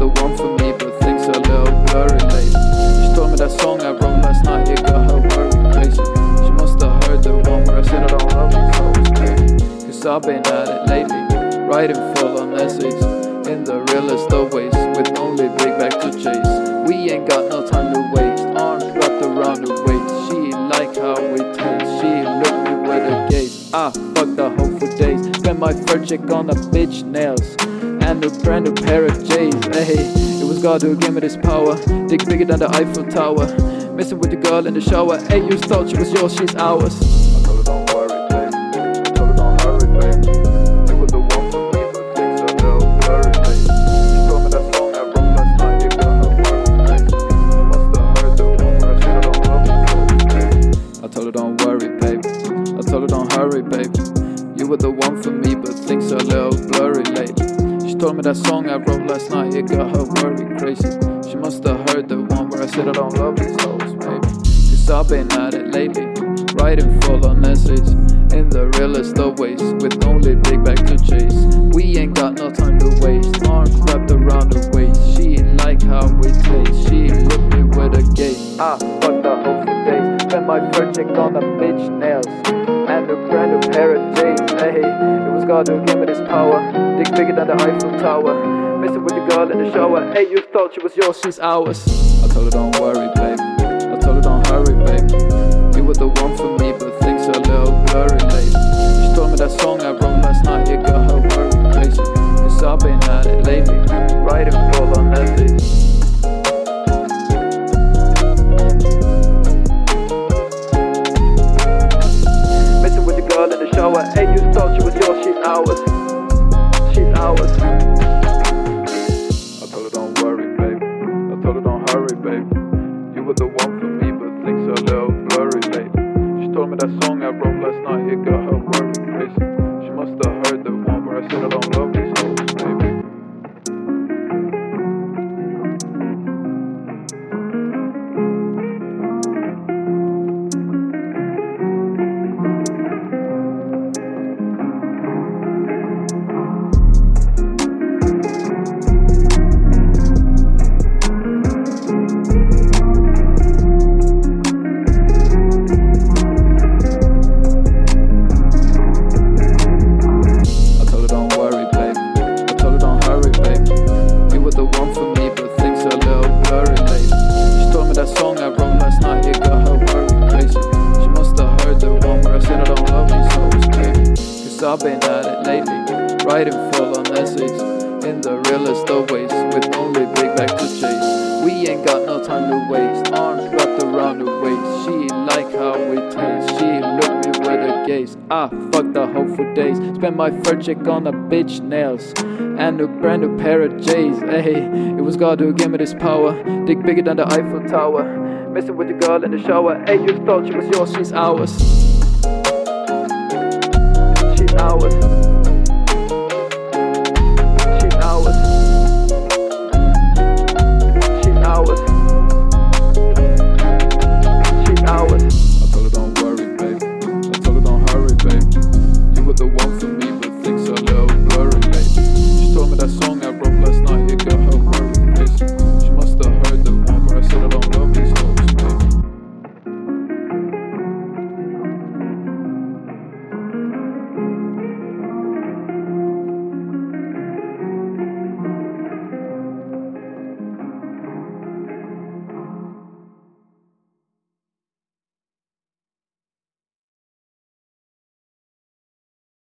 the one for me, but things are a little blurry lately. She told me that song I wrote last night, it got her worried crazy. She must have heard the one where I said I don't love you. Cause I've been at it lately, writing full on essays. In the realest of ways, with only big back to chase. We ain't got no time to waste, arms wrapped around her waist. She like how we taste, she looked me with a gaze. I fucked the hoe for days, spent my first check on a bitch nails and a brand new pair of J's. Hey, it was God who gave me this power. Dick bigger than the Eiffel Tower. Messing with the girl in the shower. Hey, you thought she was yours, she's ours. I told her don't worry, babe. I told her don't hurry, babe. You were the one for me, but things are a little blurry, babe. She told me that song I wrote last night, it got her worried, babe. She must have heard the one I said I don't love you babe. I told her don't told me that song I wrote last night, it got her worried crazy. She must have heard the one where I said I don't love these hoes, baby. Cause I've been at it lately, writing full on essays. In the realest of ways, with only big back to chase. We ain't got no time to waste, arms wrapped around her waist. She like how we taste, she look me with a gaze. Ah, fuck the hoe for days. Spend my first check on a bitch nails and a brand new pair of J's. Hey, it was God who gave me this power. Dick bigger than the Eiffel Tower. Messing with the girl in the shower. Hey, you thought she was yours, she's ours. I told her don't worry, babe. I told her don't hurry, babe. You were the one for me, but things are a little blurry lately. I told her don't worry, babe. I told her don't hurry, babe. You were the one for me, but things are a little blurry, lately. She told me that song I wrote last night, it got her worried crazy. She must have heard the one where I said I don't love been at it lately, writing full on essays. In the realest of ways, with only big back to chase. We ain't got no time to waste, arms wrapped around her waist. She like how we taste, she look me with a gaze. I fuck the hoe for days. Spend my first check on the bitch nails and a brand new pair of J's. Hey, it was God who gave me this power. Dick bigger than the Eiffel Tower. Messing with the girl in the shower. Hey, you thought she was yours, she's ours. She's ours.